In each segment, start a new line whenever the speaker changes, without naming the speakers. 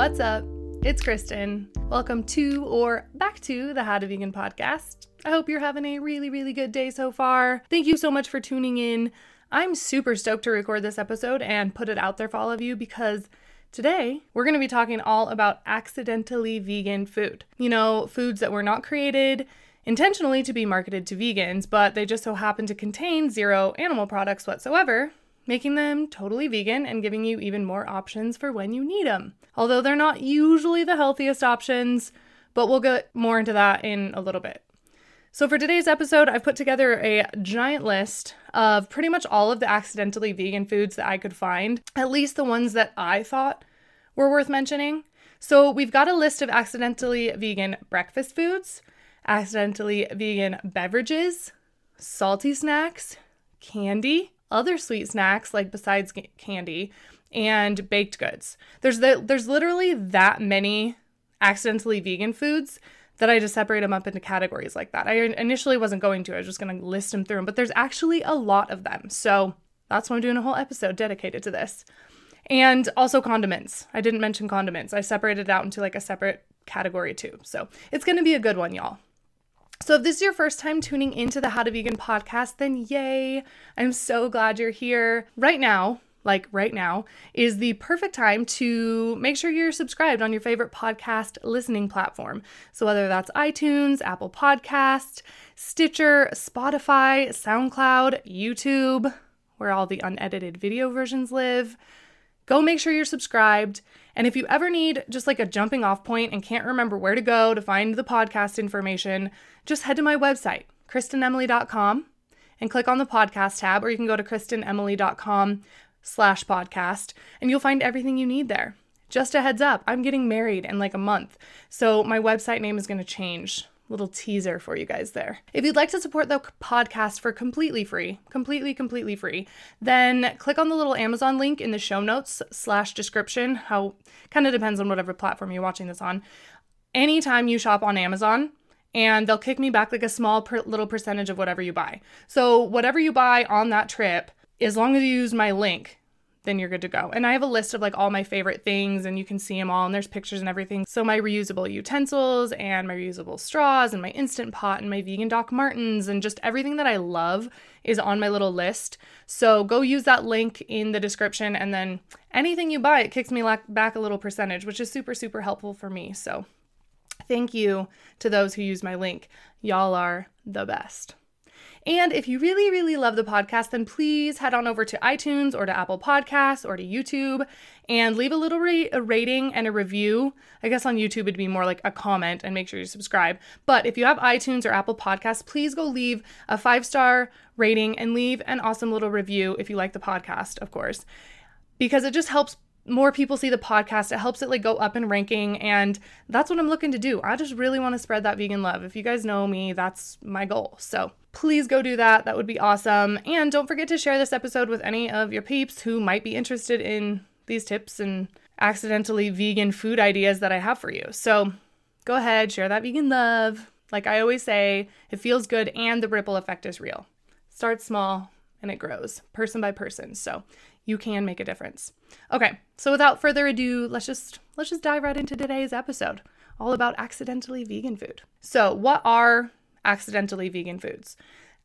What's up? It's Kristen. Welcome to or back to the How to Vegan podcast. I hope you're having a really, really good day so far. Thank you so much for tuning in. I'm super stoked to record this episode and put it out there for all of you because today we're going to be talking all about accidentally vegan food. You know, foods that were not created intentionally to be marketed to vegans, but they just so happen to contain zero animal products whatsoever, making them totally vegan and giving you even more options for when you need them. Although they're not usually the healthiest options, but we'll get more into that in a little bit. So, for today's episode, I've put together a giant list of pretty much all of the accidentally vegan foods that I could find, at least the ones that I thought were worth mentioning. So, we've got a list of accidentally vegan breakfast foods, accidentally vegan beverages, salty snacks, candy, other sweet snacks like besides candy, and baked goods. There's the, there's literally that many accidentally vegan foods that I just separate them up into categories like that. I initially wasn't going to, I was just going to list them through them, but there's actually a lot of them. So that's why I'm doing a whole episode dedicated to this. And also condiments. I didn't mention condiments. I separated it out into like a separate category too. So it's going to be a good one, y'all. So, if this is your first time tuning into the How to Vegan podcast, then yay! I'm so glad you're here. Right now, like right now, is the perfect time to make sure you're subscribed on your favorite podcast listening platform. So, whether that's iTunes, Apple Podcast, Stitcher, Spotify, SoundCloud, YouTube, where all the unedited video versions live, go make sure you're subscribed. And if you ever need just like a jumping off point and can't remember where to go to find the podcast information, just head to my website, kristenemily.com, and click on the podcast tab, or you can go to kristenemily.com slash podcast, and you'll find everything you need there. Just a heads up, I'm getting married in like a month, so my website name is going to change. Little teaser for you guys there. If you'd like to support the podcast for completely free, completely, completely free, then click on the little Amazon link in the show notes slash description. How kind of depends on whatever platform you're watching this on. Anytime you shop on Amazon, and they'll kick me back like a small per- little percentage of whatever you buy. So, whatever you buy on that trip, as long as you use my link, then you're good to go. And I have a list of like all my favorite things and you can see them all and there's pictures and everything. So my reusable utensils and my reusable straws and my instant pot and my vegan Doc Martens and just everything that I love is on my little list. So go use that link in the description and then anything you buy it kicks me back a little percentage, which is super super helpful for me. So thank you to those who use my link. Y'all are the best. And if you really, really love the podcast, then please head on over to iTunes or to Apple Podcasts or to YouTube and leave a little ra- a rating and a review. I guess on YouTube it'd be more like a comment and make sure you subscribe. But if you have iTunes or Apple Podcasts, please go leave a five star rating and leave an awesome little review if you like the podcast, of course, because it just helps more people see the podcast. It helps it like go up in ranking and that's what I'm looking to do. I just really want to spread that vegan love. If you guys know me, that's my goal. So, please go do that. That would be awesome. And don't forget to share this episode with any of your peeps who might be interested in these tips and accidentally vegan food ideas that I have for you. So, go ahead, share that vegan love. Like I always say, it feels good and the ripple effect is real. Start small and it grows person by person. So, you can make a difference. Okay, so without further ado, let's just let's just dive right into today's episode, all about accidentally vegan food. So, what are accidentally vegan foods?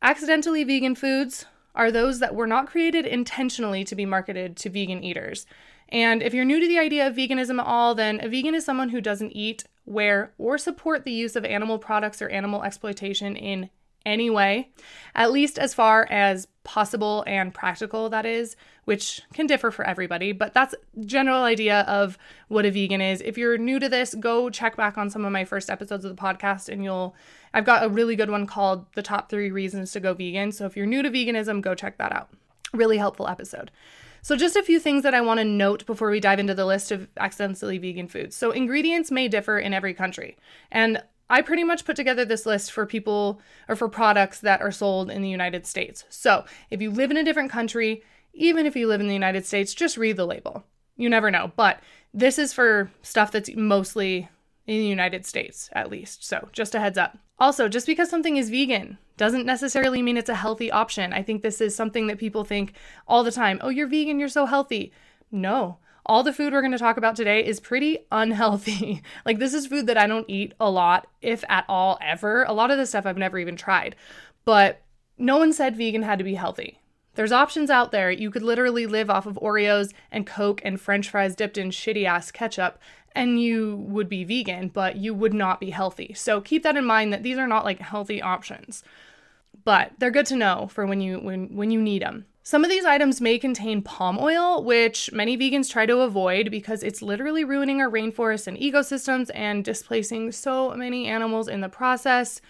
Accidentally vegan foods are those that were not created intentionally to be marketed to vegan eaters. And if you're new to the idea of veganism at all, then a vegan is someone who doesn't eat, wear, or support the use of animal products or animal exploitation in any way, at least as far as possible and practical that is, which can differ for everybody, but that's general idea of what a vegan is. If you're new to this, go check back on some of my first episodes of the podcast and you'll I've got a really good one called The Top 3 Reasons to Go Vegan. So if you're new to veganism, go check that out. Really helpful episode. So, just a few things that I want to note before we dive into the list of accidentally vegan foods. So, ingredients may differ in every country. And I pretty much put together this list for people or for products that are sold in the United States. So, if you live in a different country, even if you live in the United States, just read the label. You never know. But this is for stuff that's mostly in the United States, at least. So, just a heads up. Also, just because something is vegan doesn't necessarily mean it's a healthy option. I think this is something that people think all the time oh, you're vegan, you're so healthy. No, all the food we're going to talk about today is pretty unhealthy. like, this is food that I don't eat a lot, if at all, ever. A lot of the stuff I've never even tried. But no one said vegan had to be healthy. There's options out there. You could literally live off of Oreos and Coke and french fries dipped in shitty ass ketchup and you would be vegan, but you would not be healthy. So keep that in mind that these are not like healthy options. But they're good to know for when you when when you need them. Some of these items may contain palm oil, which many vegans try to avoid because it's literally ruining our rainforests and ecosystems and displacing so many animals in the process.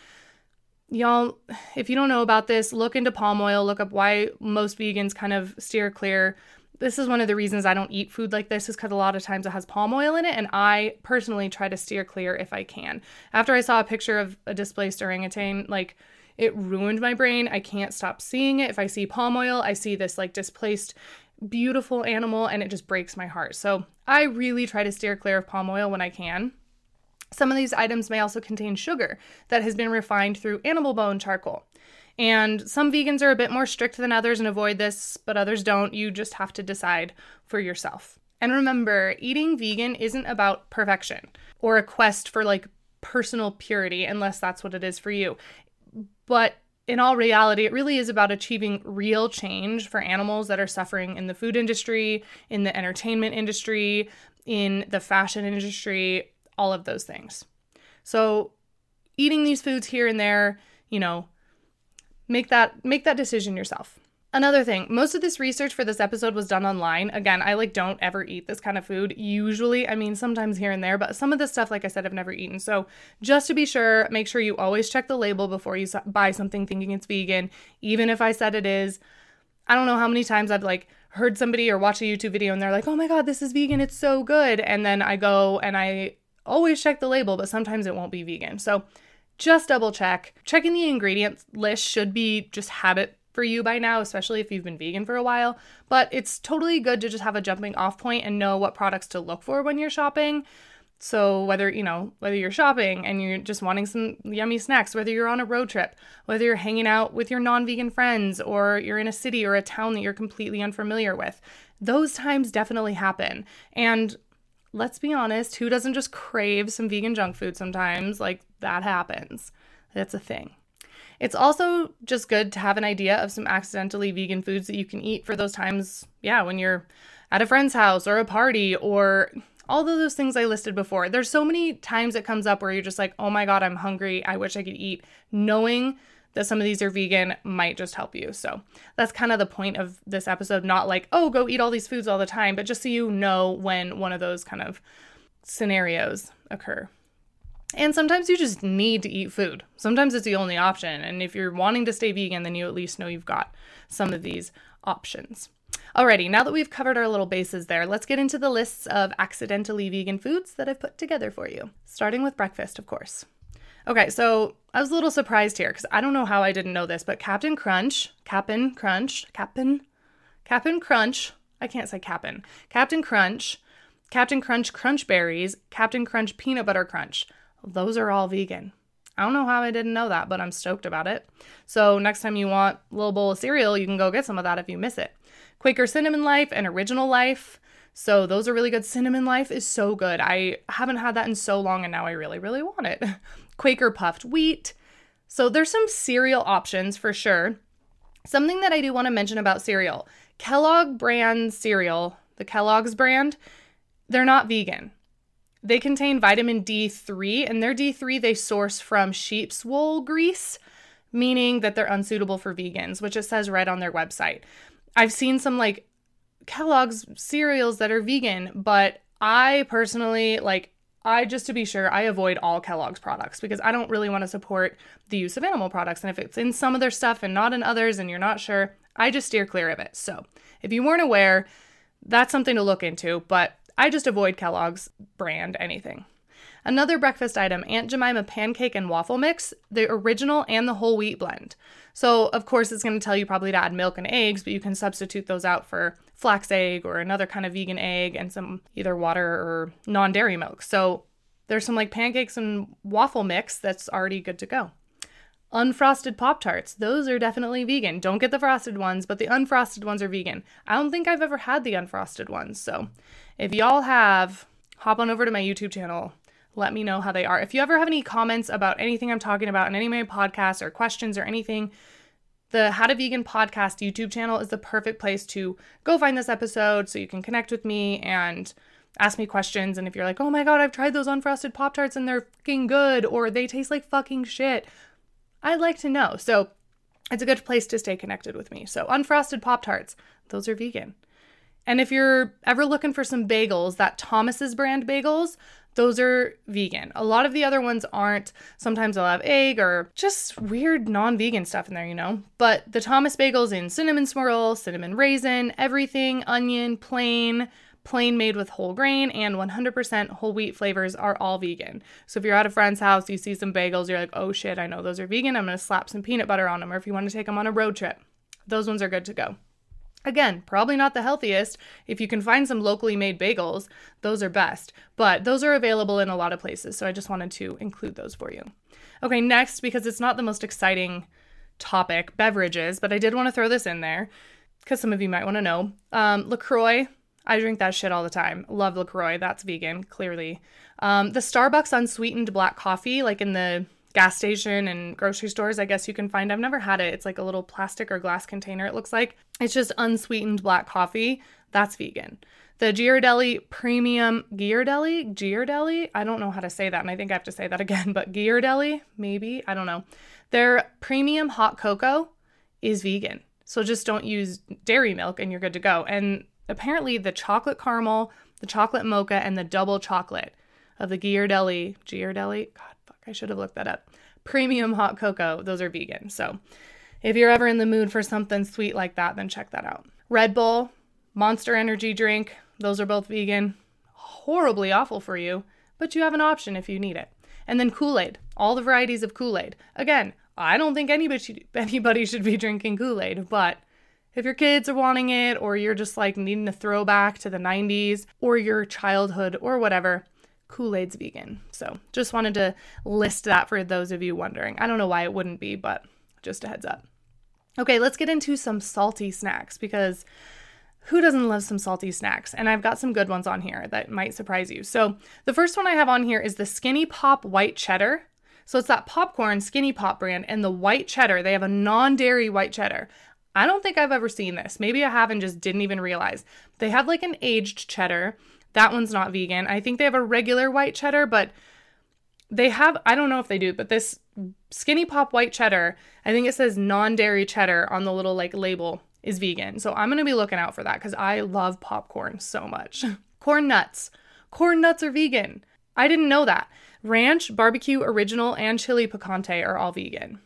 Y'all, if you don't know about this, look into palm oil, look up why most vegans kind of steer clear. This is one of the reasons I don't eat food like this, is because a lot of times it has palm oil in it, and I personally try to steer clear if I can. After I saw a picture of a displaced orangutan, like it ruined my brain. I can't stop seeing it. If I see palm oil, I see this like displaced, beautiful animal, and it just breaks my heart. So I really try to steer clear of palm oil when I can. Some of these items may also contain sugar that has been refined through animal bone charcoal. And some vegans are a bit more strict than others and avoid this, but others don't. You just have to decide for yourself. And remember, eating vegan isn't about perfection or a quest for like personal purity, unless that's what it is for you. But in all reality, it really is about achieving real change for animals that are suffering in the food industry, in the entertainment industry, in the fashion industry, all of those things. So eating these foods here and there, you know, make that make that decision yourself. Another thing, most of this research for this episode was done online. Again, I like don't ever eat this kind of food. Usually, I mean sometimes here and there, but some of this stuff like I said I've never eaten. So, just to be sure, make sure you always check the label before you buy something thinking it's vegan, even if I said it is. I don't know how many times I've like heard somebody or watch a YouTube video and they're like, "Oh my god, this is vegan. It's so good." And then I go and I always check the label, but sometimes it won't be vegan. So just double check. Checking the ingredients list should be just habit for you by now, especially if you've been vegan for a while. But it's totally good to just have a jumping off point and know what products to look for when you're shopping. So whether, you know, whether you're shopping and you're just wanting some yummy snacks, whether you're on a road trip, whether you're hanging out with your non-vegan friends or you're in a city or a town that you're completely unfamiliar with, those times definitely happen. And let's be honest, who doesn't just crave some vegan junk food sometimes? Like that happens. That's a thing. It's also just good to have an idea of some accidentally vegan foods that you can eat for those times, yeah, when you're at a friend's house or a party or all of those things I listed before. There's so many times it comes up where you're just like, oh my God, I'm hungry. I wish I could eat. Knowing that some of these are vegan might just help you. So that's kind of the point of this episode. Not like, oh, go eat all these foods all the time, but just so you know when one of those kind of scenarios occur. And sometimes you just need to eat food. Sometimes it's the only option. And if you're wanting to stay vegan, then you at least know you've got some of these options. Alrighty, now that we've covered our little bases there, let's get into the lists of accidentally vegan foods that I've put together for you. Starting with breakfast, of course. Okay, so I was a little surprised here because I don't know how I didn't know this, but Captain Crunch, Captain Crunch, Captain, Captain Crunch, I can't say Captain, Captain Crunch, Captain Crunch Crunch Berries, Captain Crunch Peanut Butter Crunch. Those are all vegan. I don't know how I didn't know that, but I'm stoked about it. So next time you want a little bowl of cereal, you can go get some of that if you miss it. Quaker Cinnamon Life and Original Life. So those are really good. Cinnamon Life is so good. I haven't had that in so long and now I really, really want it. Quaker puffed wheat. So there's some cereal options for sure. Something that I do want to mention about cereal Kellogg brand cereal, the Kellogg's brand, they're not vegan. They contain vitamin D3, and their D3 they source from sheep's wool grease, meaning that they're unsuitable for vegans, which it says right on their website. I've seen some like Kellogg's cereals that are vegan, but I personally like I just to be sure, I avoid all Kellogg's products because I don't really want to support the use of animal products. And if it's in some of their stuff and not in others and you're not sure, I just steer clear of it. So if you weren't aware, that's something to look into, but I just avoid Kellogg's brand anything. Another breakfast item Aunt Jemima pancake and waffle mix, the original and the whole wheat blend. So, of course, it's going to tell you probably to add milk and eggs, but you can substitute those out for flax egg or another kind of vegan egg and some either water or non dairy milk. So, there's some like pancakes and waffle mix that's already good to go. Unfrosted Pop Tarts, those are definitely vegan. Don't get the frosted ones, but the unfrosted ones are vegan. I don't think I've ever had the unfrosted ones. So if y'all have, hop on over to my YouTube channel. Let me know how they are. If you ever have any comments about anything I'm talking about in any of my podcasts or questions or anything, the How to Vegan podcast YouTube channel is the perfect place to go find this episode so you can connect with me and ask me questions. And if you're like, oh my God, I've tried those unfrosted Pop Tarts and they're fucking good, or they taste like fucking shit, I'd like to know. So it's a good place to stay connected with me. So, unfrosted Pop Tarts, those are vegan. And if you're ever looking for some bagels, that Thomas's brand bagels, those are vegan. A lot of the other ones aren't. Sometimes they'll have egg or just weird non vegan stuff in there, you know? But the Thomas bagels in cinnamon swirl, cinnamon raisin, everything, onion, plain, plain made with whole grain, and 100% whole wheat flavors are all vegan. So if you're at a friend's house, you see some bagels, you're like, oh shit, I know those are vegan. I'm gonna slap some peanut butter on them. Or if you wanna take them on a road trip, those ones are good to go. Again, probably not the healthiest. If you can find some locally made bagels, those are best. But those are available in a lot of places. So I just wanted to include those for you. Okay, next, because it's not the most exciting topic, beverages, but I did want to throw this in there because some of you might want to know. Um, LaCroix, I drink that shit all the time. Love LaCroix. That's vegan, clearly. Um, the Starbucks unsweetened black coffee, like in the gas station and grocery stores, I guess you can find. I've never had it. It's like a little plastic or glass container, it looks like. It's just unsweetened black coffee. That's vegan. The Ghirardelli Premium Ghirardelli, Ghirardelli, I don't know how to say that, and I think I have to say that again, but Ghirardelli, maybe, I don't know. Their premium hot cocoa is vegan. So just don't use dairy milk and you're good to go. And apparently the chocolate caramel, the chocolate mocha, and the double chocolate of the Ghirardelli, Ghirardelli, God, I should have looked that up. Premium hot cocoa, those are vegan. So if you're ever in the mood for something sweet like that, then check that out. Red Bull, Monster Energy drink, those are both vegan. Horribly awful for you, but you have an option if you need it. And then Kool Aid, all the varieties of Kool Aid. Again, I don't think anybody anybody should be drinking Kool Aid, but if your kids are wanting it, or you're just like needing a throwback to the 90s, or your childhood, or whatever, Kool Aid's vegan. So just wanted to list that for those of you wondering. I don't know why it wouldn't be, but just a heads up. Okay, let's get into some salty snacks because who doesn't love some salty snacks? And I've got some good ones on here that might surprise you. So, the first one I have on here is the Skinny Pop White Cheddar. So, it's that popcorn Skinny Pop brand and the white cheddar. They have a non dairy white cheddar. I don't think I've ever seen this. Maybe I have and just didn't even realize. They have like an aged cheddar. That one's not vegan. I think they have a regular white cheddar, but they have, I don't know if they do, but this skinny pop white cheddar, I think it says non dairy cheddar on the little like label is vegan. So I'm going to be looking out for that because I love popcorn so much. corn nuts. Corn nuts are vegan. I didn't know that. Ranch, barbecue original, and chili picante are all vegan.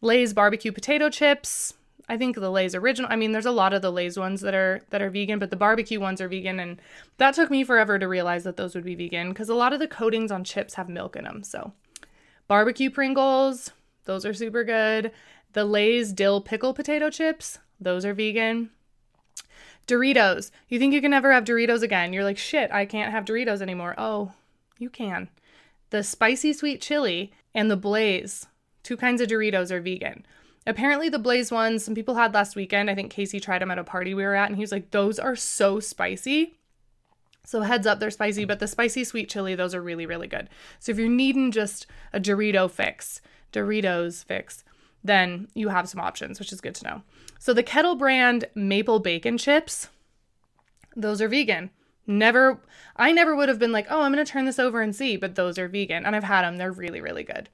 Lay's barbecue potato chips, I think the Lay's original. I mean, there's a lot of the Lay's ones that are that are vegan, but the barbecue ones are vegan, and that took me forever to realize that those would be vegan because a lot of the coatings on chips have milk in them. So, barbecue Pringles, those are super good. The Lay's dill pickle potato chips, those are vegan. Doritos. You think you can never have Doritos again? You're like, shit, I can't have Doritos anymore. Oh, you can. The spicy sweet chili and the Blaze, two kinds of Doritos are vegan. Apparently, the Blaze ones, some people had last weekend. I think Casey tried them at a party we were at, and he was like, those are so spicy. So, heads up, they're spicy, but the spicy sweet chili, those are really, really good. So, if you're needing just a Dorito fix, Doritos fix, then you have some options, which is good to know. So, the Kettle brand maple bacon chips, those are vegan. Never, I never would have been like, oh, I'm going to turn this over and see, but those are vegan. And I've had them, they're really, really good.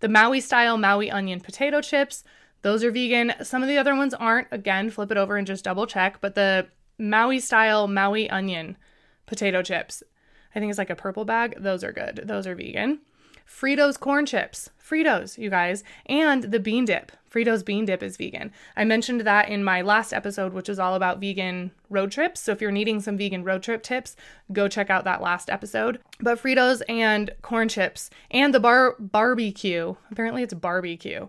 The Maui style Maui onion potato chips, those are vegan. Some of the other ones aren't. Again, flip it over and just double check. But the Maui style Maui onion potato chips, I think it's like a purple bag. Those are good. Those are vegan. Fritos corn chips, Fritos, you guys, and the bean dip. Fritos bean dip is vegan. I mentioned that in my last episode, which is all about vegan road trips. So if you're needing some vegan road trip tips, go check out that last episode. But Fritos and corn chips and the bar barbecue. Apparently, it's barbecue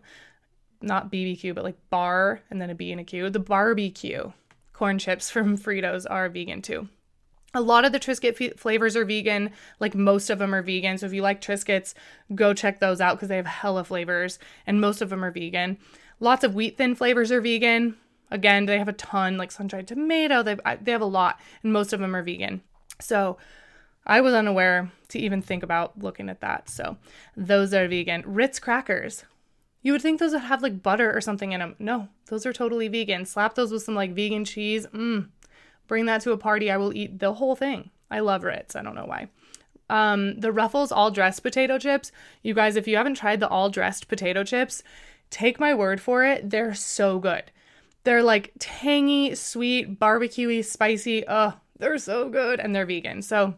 not BBQ, but like bar and then a B and a Q. The barbecue corn chips from Fritos are vegan too. A lot of the Triscuit f- flavors are vegan, like most of them are vegan. So if you like Triscuits, go check those out because they have hella flavors and most of them are vegan. Lots of wheat thin flavors are vegan. Again, they have a ton, like sun-dried tomato. They they have a lot, and most of them are vegan. So I was unaware to even think about looking at that. So those are vegan. Ritz crackers. You would think those would have like butter or something in them. No, those are totally vegan. Slap those with some like vegan cheese. Mmm. Bring that to a party. I will eat the whole thing. I love Ritz. I don't know why. Um, the Ruffles all dressed potato chips. You guys, if you haven't tried the all dressed potato chips, take my word for it. They're so good. They're like tangy, sweet, barbecuey, spicy. Oh, they're so good. And they're vegan. So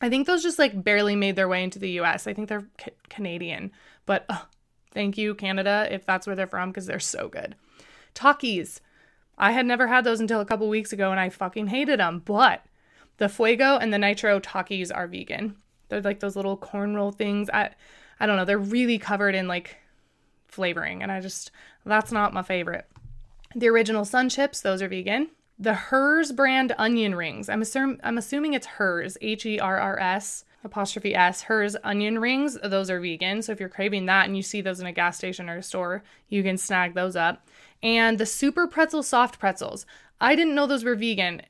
I think those just like barely made their way into the US. I think they're ca- Canadian. But oh, thank you, Canada, if that's where they're from, because they're so good. Takis. I had never had those until a couple weeks ago and I fucking hated them. But the Fuego and the Nitro Takis are vegan. They're like those little corn roll things. I I don't know, they're really covered in like flavoring and I just that's not my favorite. The original Sun Chips, those are vegan. The Herr's brand onion rings. I'm assuming I'm assuming it's Hers, H E R R S apostrophe S, Herr's onion rings. Those are vegan. So if you're craving that and you see those in a gas station or a store, you can snag those up and the super pretzel soft pretzels. I didn't know those were vegan.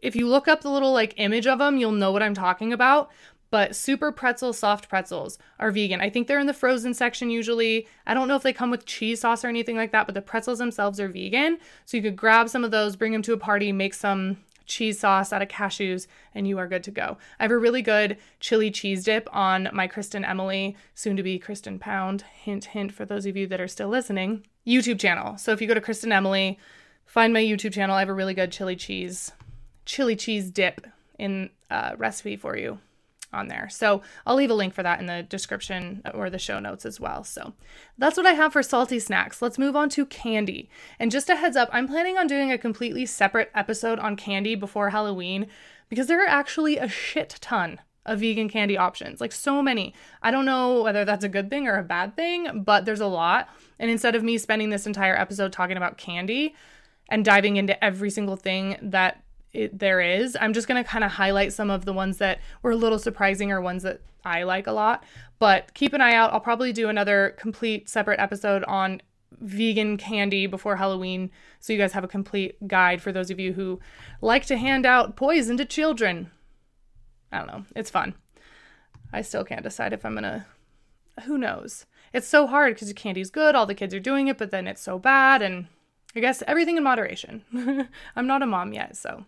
If you look up the little like image of them, you'll know what I'm talking about. But super pretzel soft pretzels are vegan. I think they're in the frozen section usually. I don't know if they come with cheese sauce or anything like that, but the pretzels themselves are vegan. So you could grab some of those, bring them to a party, make some cheese sauce out of cashews, and you are good to go. I have a really good chili cheese dip on my Kristen Emily, soon to be Kristen Pound, hint, hint for those of you that are still listening, YouTube channel. So if you go to Kristen Emily, find my YouTube channel. I have a really good chili cheese, chili cheese dip in uh, recipe for you on there. So I'll leave a link for that in the description or the show notes as well. So that's what I have for salty snacks. Let's move on to candy. And just a heads up, I'm planning on doing a completely separate episode on candy before Halloween because there are actually a shit ton of vegan candy options. Like so many. I don't know whether that's a good thing or a bad thing, but there's a lot. And instead of me spending this entire episode talking about candy and diving into every single thing that it, there is. I'm just going to kind of highlight some of the ones that were a little surprising or ones that I like a lot. But keep an eye out. I'll probably do another complete separate episode on vegan candy before Halloween so you guys have a complete guide for those of you who like to hand out poison to children. I don't know. It's fun. I still can't decide if I'm going to who knows. It's so hard because the candy's good, all the kids are doing it, but then it's so bad and I guess everything in moderation. I'm not a mom yet, so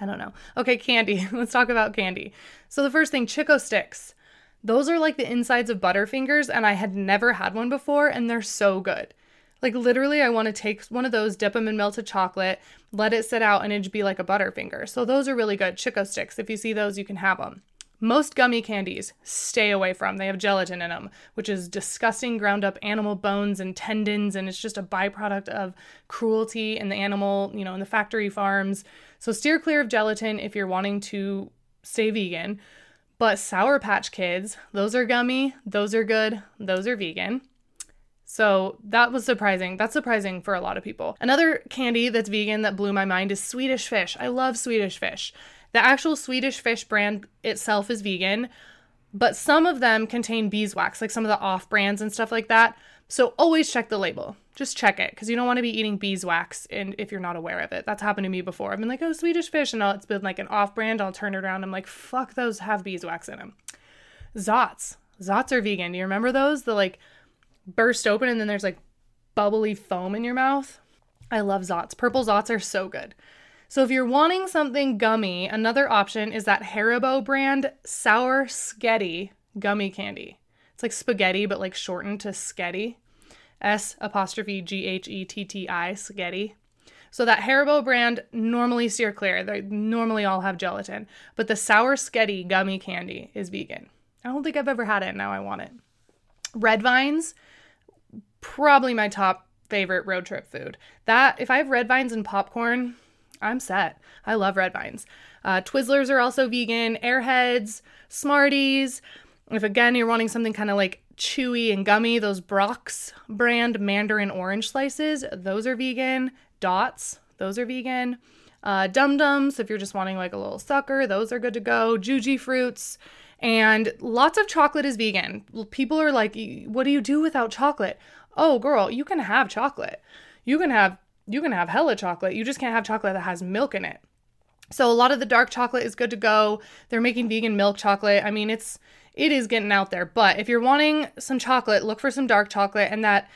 I don't know. Okay, candy. Let's talk about candy. So the first thing, Chick-O-Sticks. Those are like the insides of Butterfingers, and I had never had one before, and they're so good. Like literally, I want to take one of those, dip them in melted chocolate, let it sit out, and it'd be like a Butterfinger. So those are really good. Chick-O-Sticks. If you see those, you can have them. Most gummy candies, stay away from. They have gelatin in them, which is disgusting ground up animal bones and tendons, and it's just a byproduct of cruelty in the animal, you know, in the factory farms. So steer clear of gelatin if you're wanting to stay vegan. But Sour Patch Kids, those are gummy, those are good, those are vegan. So that was surprising. That's surprising for a lot of people. Another candy that's vegan that blew my mind is Swedish Fish. I love Swedish Fish. The actual Swedish Fish brand itself is vegan, but some of them contain beeswax, like some of the off brands and stuff like that. So always check the label. Just check it because you don't want to be eating beeswax and if you're not aware of it. That's happened to me before. I've been like, oh, Swedish fish, and it's been like an off brand. I'll turn it around. I'm like, fuck, those have beeswax in them. Zotz. Zotz are vegan. Do you remember those? The like burst open and then there's like bubbly foam in your mouth. I love Zotz. Purple Zotz are so good. So if you're wanting something gummy, another option is that Haribo brand Sour S'ghetti gummy candy. It's like spaghetti, but like shortened to S'ghetti. S apostrophe G H E T T I, S'ghetti. So that Haribo brand normally steer clear. They normally all have gelatin, but the Sour S'ghetti gummy candy is vegan. I don't think I've ever had it. Now I want it. Red vines, probably my top favorite road trip food. That if I have red vines and popcorn, I'm set. I love red vines. Uh, Twizzlers are also vegan. Airheads, Smarties. If again you're wanting something kind of like chewy and gummy, those Brach's brand mandarin orange slices, those are vegan. Dots, those are vegan. Uh, Dum Dums, if you're just wanting like a little sucker, those are good to go. Jujyfruits, and lots of chocolate is vegan. People are like, what do you do without chocolate? Oh, girl, you can have chocolate. You can have you can have hella chocolate. You just can't have chocolate that has milk in it. So a lot of the dark chocolate is good to go. They're making vegan milk chocolate. I mean, it's it is getting out there. But if you're wanting some chocolate, look for some dark chocolate and that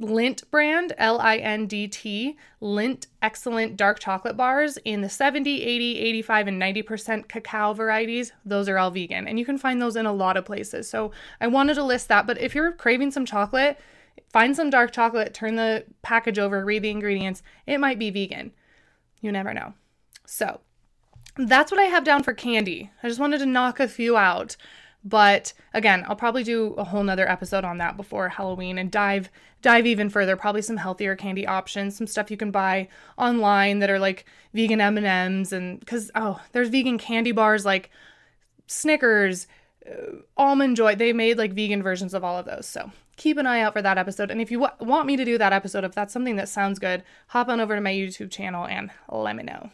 Lindt brand, L I N D T, Lindt excellent dark chocolate bars in the 70, 80, 85, and 90% cacao varieties. Those are all vegan, and you can find those in a lot of places. So I wanted to list that. But if you're craving some chocolate, find some dark chocolate, turn the package over, read the ingredients. It might be vegan. You never know. So that's what I have down for candy. I just wanted to knock a few out. But again, I'll probably do a whole nother episode on that before Halloween and dive dive even further. Probably some healthier candy options, some stuff you can buy online that are like vegan M and M's, and because oh, there's vegan candy bars like Snickers, uh, almond joy. They made like vegan versions of all of those. So keep an eye out for that episode. And if you w- want me to do that episode, if that's something that sounds good, hop on over to my YouTube channel and let me know.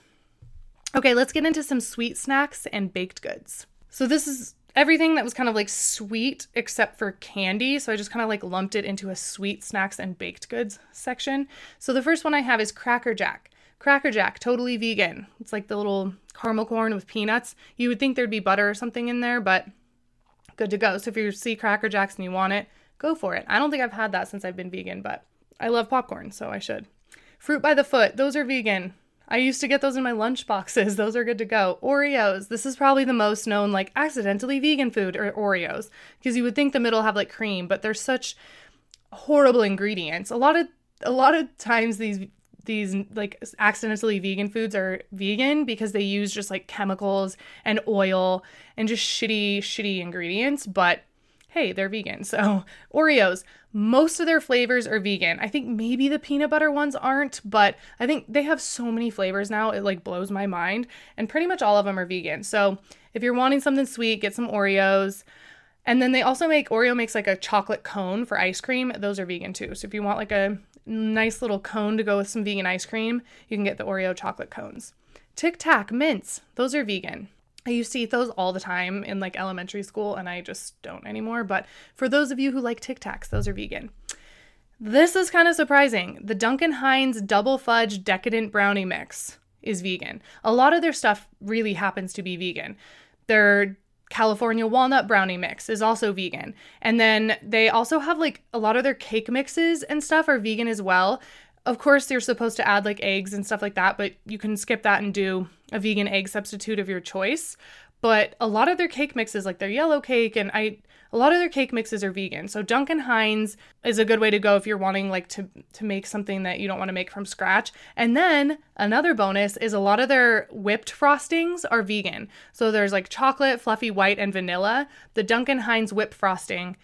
Okay, let's get into some sweet snacks and baked goods. So this is everything that was kind of like sweet except for candy. So I just kind of like lumped it into a sweet snacks and baked goods section. So the first one I have is Cracker Jack. Cracker Jack, totally vegan. It's like the little caramel corn with peanuts. You would think there'd be butter or something in there, but good to go. So if you see Cracker Jacks and you want it, go for it. I don't think I've had that since I've been vegan, but I love popcorn, so I should. Fruit by the foot, those are vegan. I used to get those in my lunch boxes. Those are good to go. Oreos. This is probably the most known like accidentally vegan food or Oreos because you would think the middle have like cream, but they're such horrible ingredients. A lot of a lot of times these these like accidentally vegan foods are vegan because they use just like chemicals and oil and just shitty shitty ingredients, but hey, they're vegan. So, Oreos, most of their flavors are vegan. I think maybe the peanut butter ones aren't, but I think they have so many flavors now, it like blows my mind. And pretty much all of them are vegan. So, if you're wanting something sweet, get some Oreos. And then they also make Oreo makes like a chocolate cone for ice cream. Those are vegan too. So if you want like a nice little cone to go with some vegan ice cream, you can get the Oreo chocolate cones. Tic Tac mints, those are vegan. I used to eat those all the time in like elementary school, and I just don't anymore. But for those of you who like Tic Tacs, those are vegan. This is kind of surprising. The Duncan Hines Double Fudge Decadent Brownie Mix is vegan. A lot of their stuff really happens to be vegan. Their California Walnut Brownie Mix is also vegan. And then they also have like a lot of their cake mixes and stuff are vegan as well. Of course, you're supposed to add like eggs and stuff like that, but you can skip that and do a vegan egg substitute of your choice. But a lot of their cake mixes, like their yellow cake, and I, a lot of their cake mixes are vegan. So Duncan Hines is a good way to go if you're wanting like to to make something that you don't want to make from scratch. And then another bonus is a lot of their whipped frostings are vegan. So there's like chocolate, fluffy white, and vanilla. The Duncan Hines whipped frosting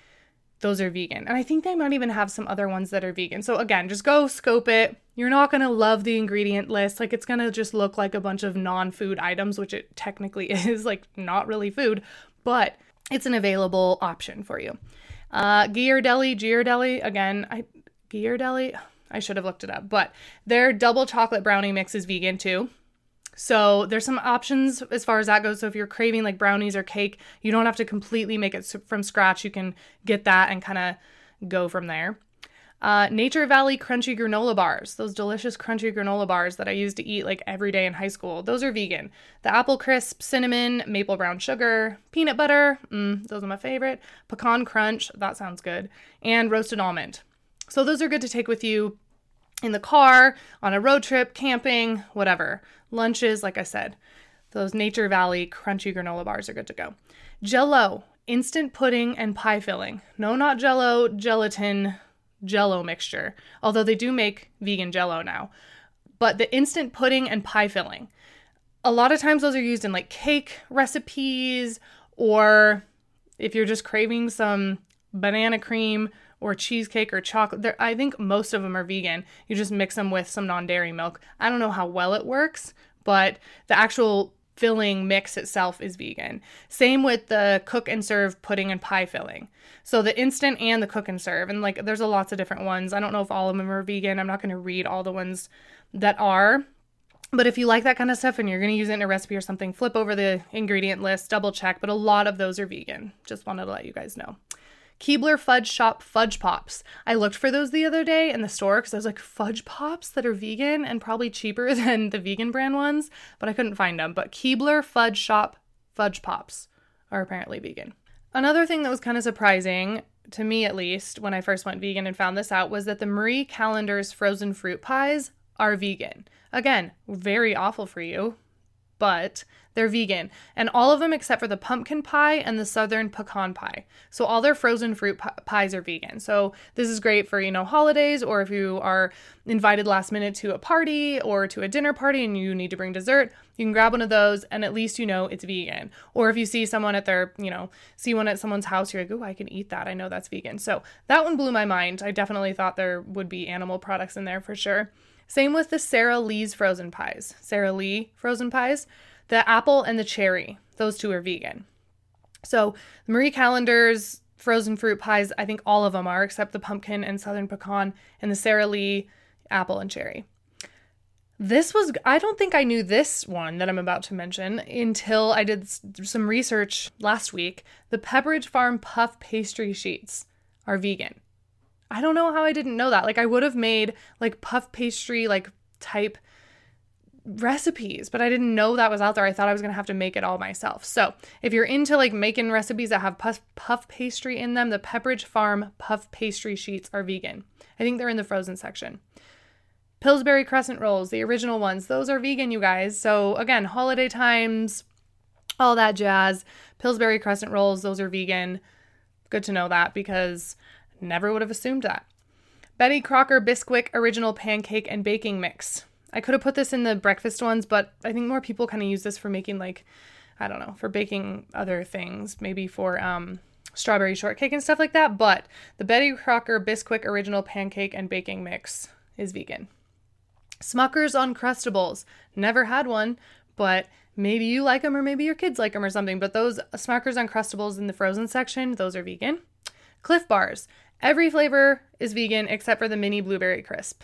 those are vegan. And I think they might even have some other ones that are vegan. So again, just go scope it. You're not going to love the ingredient list. Like it's going to just look like a bunch of non-food items, which it technically is, like not really food, but it's an available option for you. Uh Ghirardelli, Ghirardelli, again, I Ghirardelli, I should have looked it up, but their double chocolate brownie mix is vegan too. So there's some options as far as that goes. So if you're craving like brownies or cake, you don't have to completely make it from scratch. You can get that and kind of go from there. Uh, Nature Valley crunchy granola bars, those delicious crunchy granola bars that I used to eat like every day in high school. Those are vegan. The apple crisp, cinnamon, maple brown sugar, peanut butter, mm, those are my favorite. Pecan crunch, that sounds good, and roasted almond. So those are good to take with you in the car, on a road trip, camping, whatever. Lunches, like I said, those Nature Valley crunchy granola bars are good to go. Jello, instant pudding and pie filling. No, not jello, gelatin, jello mixture. Although they do make vegan jello now. But the instant pudding and pie filling. A lot of times those are used in like cake recipes or if you're just craving some banana cream or cheesecake or chocolate. There, I think most of them are vegan. You just mix them with some non dairy milk. I don't know how well it works, but the actual filling mix itself is vegan. Same with the cook and serve pudding and pie filling. So the instant and the cook and serve. And like there's a lots of different ones. I don't know if all of them are vegan. I'm not going to read all the ones that are. But if you like that kind of stuff and you're going to use it in a recipe or something, flip over the ingredient list, double check. But a lot of those are vegan. Just wanted to let you guys know. Keebler Fudge Shop Fudge Pops. I looked for those the other day in the store because I was like, fudge pops that are vegan and probably cheaper than the vegan brand ones, but I couldn't find them. But Keebler Fudge Shop Fudge Pops are apparently vegan. Another thing that was kind of surprising, to me at least, when I first went vegan and found this out, was that the Marie Callender's frozen fruit pies are vegan. Again, very awful for you, but they're vegan. And all of them except for the pumpkin pie and the southern pecan pie. So all their frozen fruit pies are vegan. So this is great for, you know, holidays or if you are invited last minute to a party or to a dinner party and you need to bring dessert, you can grab one of those and at least you know it's vegan. Or if you see someone at their, you know, see one at someone's house, you're like, "Oh, I can eat that. I know that's vegan." So that one blew my mind. I definitely thought there would be animal products in there for sure. Same with the Sara Lee's frozen pies. Sara Lee frozen pies. The apple and the cherry, those two are vegan. So Marie Callender's frozen fruit pies, I think all of them are, except the pumpkin and southern pecan, and the Sara Lee apple and cherry. This was, I don't think I knew this one that I'm about to mention until I did some research last week. The Pepperidge Farm puff pastry sheets are vegan. I don't know how I didn't know that. Like, I would have made like puff pastry, like type recipes, but I didn't know that was out there. I thought I was going to have to make it all myself. So, if you're into like making recipes that have puff, puff pastry in them, the Pepperidge Farm puff pastry sheets are vegan. I think they're in the frozen section. Pillsbury crescent rolls, the original ones, those are vegan, you guys. So, again, holiday times, all that jazz. Pillsbury crescent rolls, those are vegan. Good to know that because never would have assumed that. Betty Crocker Bisquick original pancake and baking mix. I could have put this in the breakfast ones, but I think more people kind of use this for making like I don't know, for baking other things, maybe for um, strawberry shortcake and stuff like that. But the Betty Crocker Bisquick Original Pancake and Baking Mix is vegan. Smucker's Uncrustables. Never had one, but maybe you like them or maybe your kids like them or something. But those Smucker's Uncrustables in the frozen section, those are vegan. Clif Bars. Every flavor is vegan except for the mini blueberry crisp.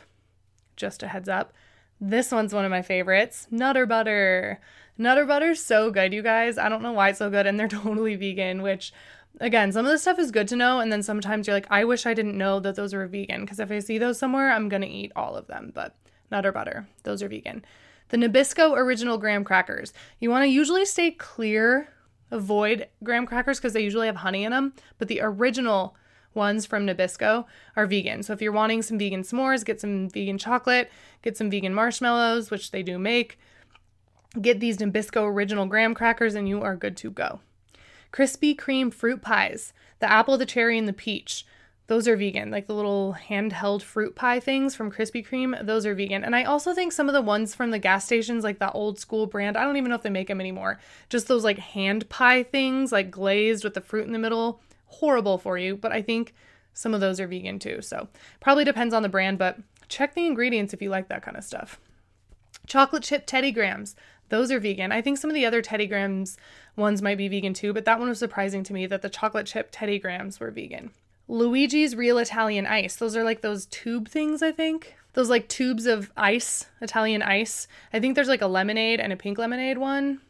Just a heads up. This one's one of my favorites Nutter Butter. Nutter Butter's so good, you guys. I don't know why it's so good, and they're totally vegan, which again, some of this stuff is good to know, and then sometimes you're like, I wish I didn't know that those were vegan, because if I see those somewhere, I'm gonna eat all of them. But Nutter Butter, those are vegan. The Nabisco Original Graham Crackers. You wanna usually stay clear, avoid graham crackers because they usually have honey in them, but the original ones from Nabisco are vegan. So if you're wanting some vegan s'mores, get some vegan chocolate, get some vegan marshmallows, which they do make. Get these Nabisco original graham crackers and you are good to go. Krispy Kreme fruit pies, the apple, the cherry, and the peach. Those are vegan, like the little handheld fruit pie things from Krispy Kreme, those are vegan. And I also think some of the ones from the gas stations, like the old school brand, I don't even know if they make them anymore. Just those like hand pie things, like glazed with the fruit in the middle, horrible for you, but I think some of those are vegan too. So probably depends on the brand, but check the ingredients if you like that kind of stuff. Chocolate chip Teddy Grahams, those are vegan. I think some of the other Teddy Grahams ones might be vegan too, but that one was surprising to me that the chocolate chip Teddy Grahams were vegan. Luigi's Real Italian Ice, those are like those tube things, I think. Those like tubes of ice, Italian ice. I think there's like a lemonade and a pink lemonade one.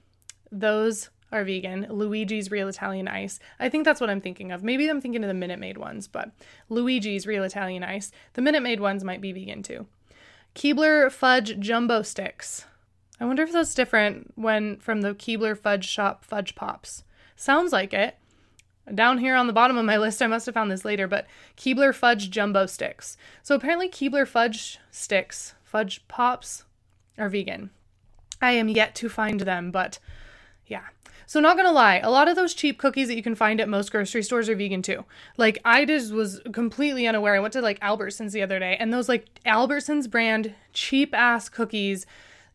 Those are vegan. Luigi's Real Italian Ice. I think that's what I'm thinking of. Maybe I'm thinking of the Minute Maid ones, but Luigi's Real Italian Ice. The Minute Maid ones might be vegan too. Keebler Fudge Jumbo Sticks. I wonder if that's different when from the Keebler Fudge Shop Fudge Pops. Sounds like it. Down here on the bottom of my list, I must have found this later, but Keebler Fudge Jumbo Sticks. So apparently, Keebler Fudge Sticks, Fudge Pops, are vegan. I am yet to find them, but yeah, so not gonna lie, a lot of those cheap cookies that you can find at most grocery stores are vegan too. Like I just was completely unaware. I went to like Albertsons the other day and those like Albertsons brand cheap ass cookies,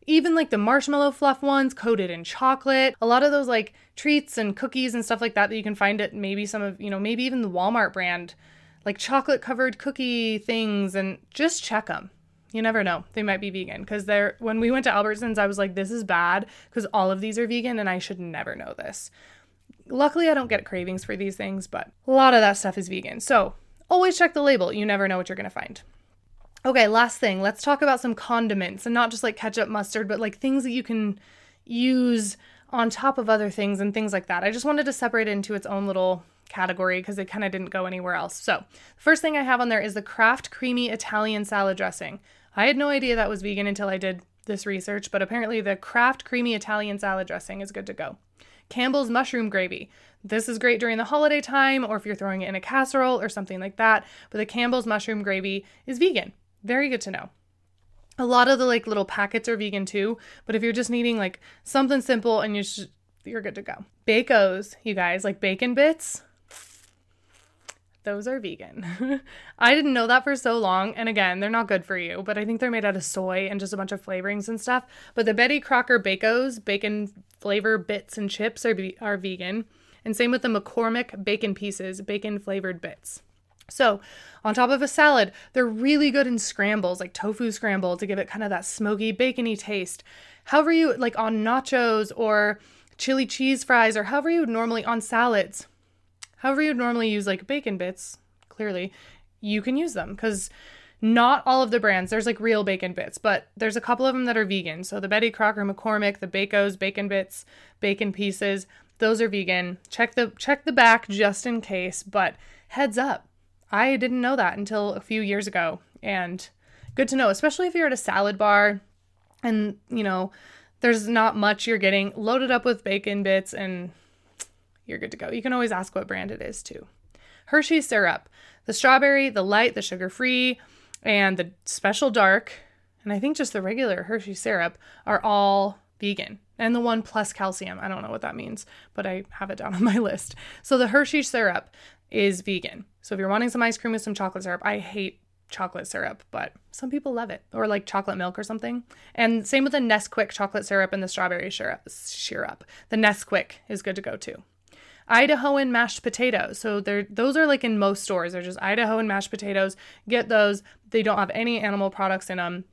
even like the marshmallow fluff ones coated in chocolate, a lot of those like treats and cookies and stuff like that that you can find at maybe some of, you know, maybe even the Walmart brand like chocolate covered cookie things and just check them you never know. They might be vegan because they're when we went to Albertsons, I was like, this is bad because all of these are vegan and I should never know this. Luckily, I don't get cravings for these things, but a lot of that stuff is vegan. So always check the label. You never know what you're going to find. Okay, last thing. Let's talk about some condiments and not just like ketchup, mustard, but like things that you can use on top of other things and things like that. I just wanted to separate it into its own little category because it kind of didn't go anywhere else. So, first thing I have on there is the Kraft Creamy Italian Salad Dressing. I had no idea that was vegan until I did this research, but apparently the Kraft Creamy Italian Salad Dressing is good to go. Campbell's Mushroom Gravy. This is great during the holiday time or if you're throwing it in a casserole or something like that, but the Campbell's Mushroom Gravy is vegan. Very good to know. A lot of the like little packets are vegan too, but if you're just needing like something simple and you sh- you're good to go. Bacos, you guys, like bacon bits, those are vegan. I didn't know that for so long. And again, they're not good for you, but I think they're made out of soy and just a bunch of flavorings and stuff. But the Betty Crocker Bacos, bacon flavor bits and chips are, are vegan. And same with the McCormick bacon pieces, bacon flavored bits. So, on top of a salad, they're really good in scrambles, like tofu scramble to give it kind of that smoky, bacony taste. However, you like on nachos or chili cheese fries, or however you would normally on salads, however you'd normally use like bacon bits, clearly, you can use them because not all of the brands, there's like real bacon bits, but there's a couple of them that are vegan. So the Betty Crocker McCormick, the Bacos, bacon bits, bacon pieces, those are vegan. Check the check the back just in case, but heads up. I didn't know that until a few years ago and good to know, especially if you're at a salad bar and, you know, there's not much you're getting loaded up with bacon bits and you're good to go. You can always ask what brand it is too. Hershey syrup, the strawberry, the light, the sugar free, and the special dark, and I think just the regular Hershey syrup are all vegan. And the one plus calcium, I don't know what that means, but I have it down on my list. So the Hershey syrup is vegan. So if you're wanting some ice cream with some chocolate syrup, I hate chocolate syrup, but some people love it, or like chocolate milk or something. And same with the Nesquik chocolate syrup and the strawberry syrup. syrup. The Nesquik is good to go too. Idahoan mashed potatoes. So they're those are like in most stores. They're just Idahoan mashed potatoes. Get those. They don't have any animal products in them.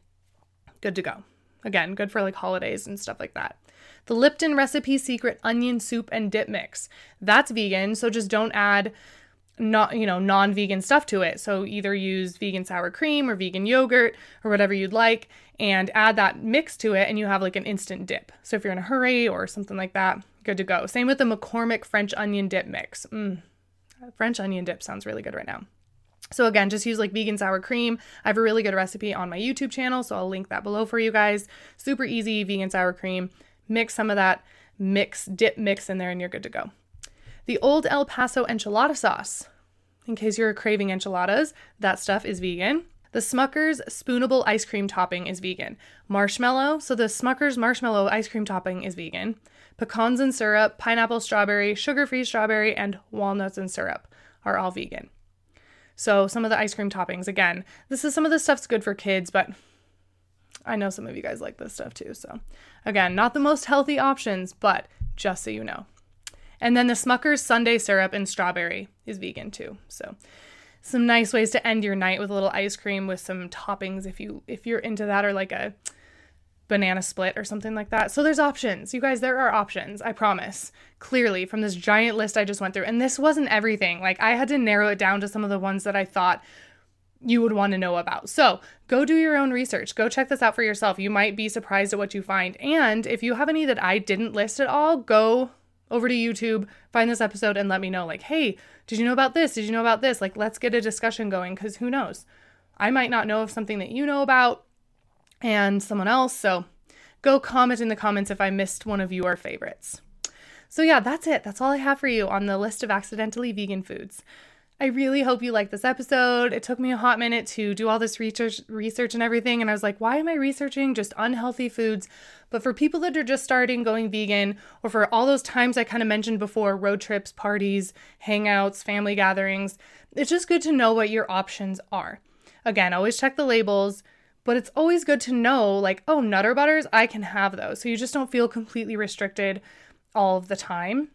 Good to go. Again, good for like holidays and stuff like that. The Lipton recipe secret onion soup and dip mix. That's vegan, so just don't add not you know non-vegan stuff to it so either use vegan sour cream or vegan yogurt or whatever you'd like and add that mix to it and you have like an instant dip so if you're in a hurry or something like that good to go. Same with the McCormick French onion dip mix. Mm, French onion dip sounds really good right now. So again, just use like vegan sour cream. I have a really good recipe on my YouTube channel, so I'll link that below for you guys. Super easy vegan sour cream. Mix some of that mix dip mix in there and you're good to go. The old El Paso enchilada sauce. In case you're craving enchiladas, that stuff is vegan. The Smucker's spoonable ice cream topping is vegan. Marshmallow, so the Smucker's marshmallow ice cream topping is vegan pecans and syrup, pineapple strawberry, sugar free strawberry, and walnuts and syrup are all vegan. So, some of the ice cream toppings, again, this is some of the stuff's good for kids, but I know some of you guys like this stuff too. So, again, not the most healthy options, but just so you know. And then the Smucker's Sundae syrup and strawberry is vegan too. So, some nice ways to end your night with a little ice cream with some toppings if you if you're into that or like a banana split or something like that. So there's options. You guys, there are options, I promise. Clearly, from this giant list I just went through. And this wasn't everything. Like, I had to narrow it down to some of the ones that I thought you would want to know about. So go do your own research. Go check this out for yourself. You might be surprised at what you find. And if you have any that I didn't list at all, go over to YouTube, find this episode, and let me know. Like, hey, did you know about this? Did you know about this? Like, let's get a discussion going because who knows? I might not know of something that you know about and someone else. So go comment in the comments if I missed one of your favorites. So, yeah, that's it. That's all I have for you on the list of accidentally vegan foods. I really hope you liked this episode. It took me a hot minute to do all this research research and everything and I was like, why am I researching just unhealthy foods? But for people that are just starting going vegan or for all those times I kind of mentioned before, road trips, parties, hangouts, family gatherings, it's just good to know what your options are. Again, always check the labels, but it's always good to know like, oh, Nutter Butters, I can have those. So you just don't feel completely restricted all of the time.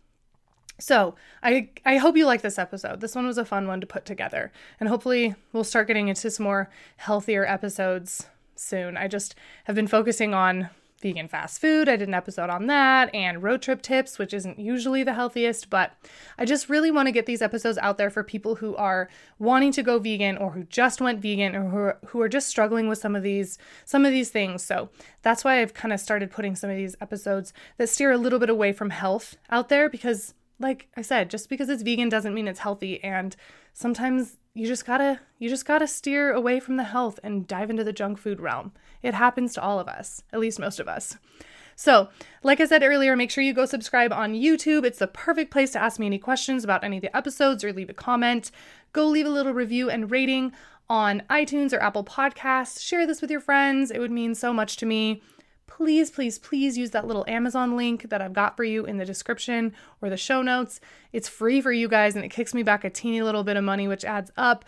So I I hope you like this episode. This one was a fun one to put together. And hopefully we'll start getting into some more healthier episodes soon. I just have been focusing on vegan fast food. I did an episode on that and road trip tips, which isn't usually the healthiest, but I just really want to get these episodes out there for people who are wanting to go vegan or who just went vegan or who are, who are just struggling with some of these some of these things. So, that's why I've kind of started putting some of these episodes that steer a little bit away from health out there because like I said, just because it's vegan doesn't mean it's healthy. And sometimes you just gotta you just gotta steer away from the health and dive into the junk food realm. It happens to all of us at least most of us. So like i said earlier make sure you go subscribe on youtube. It's the perfect place to ask me any questions about any of the episodes or leave a comment. Go leave a little review and rating on itunes or apple podcasts. Share this with your friends. It would mean so much to me please, please, please use that little Amazon link that I've got for you in the description or the show notes. It's free for you guys and it kicks me back a teeny little bit of money, which adds up.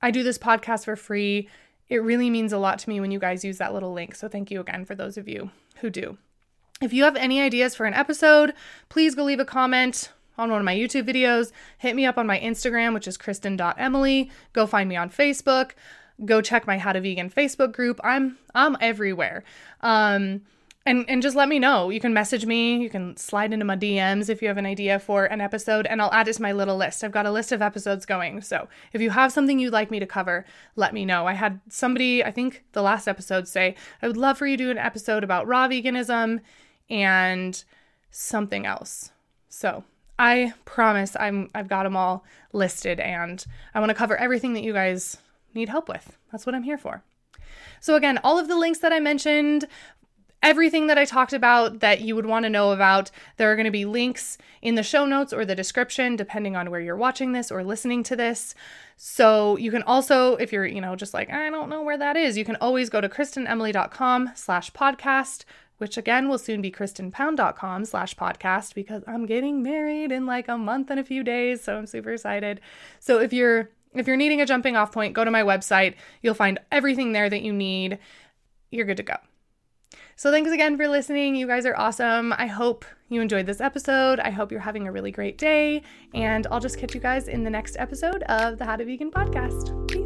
I do this podcast for free. It really means a lot to me when you guys use that little link. So thank you again for those of you who do. If you have any ideas for an episode, please go leave a comment on one of my YouTube videos. Hit me up on my Instagram, which is kristen.emily. Go find me on Facebook go check my How to Vegan Facebook group. I'm I'm everywhere. Um, and and just let me know. You can message me. You can slide into my DMs if you have an idea for an episode, and I'll add it to my little list. I've got a list of episodes going. So if you have something you'd like me to cover, let me know. I had somebody, I think the last episode, say I would love for you to do an episode about raw veganism and something else. So I promise I'm I've got them all listed, and I want to cover everything that you guys need help with. That's what I'm here for. So, again, all of the links that I mentioned, everything that I talked about that you would want to know about, there are going to be links in the show notes or the description, depending on where you're watching this or listening to this. So you can also, if you're, you know, just like, I don't know where that is, you can always go to kristenemily.com slash podcast, which again will soon be kristenpound.com slash podcast because I'm getting married in like a month and a few days. So I'm super excited. So if you're if you're needing a jumping off point, go to my website. You'll find everything there that you need. You're good to go. So, thanks again for listening. You guys are awesome. I hope you enjoyed this episode. I hope you're having a really great day. And I'll just catch you guys in the next episode of the How to Vegan podcast.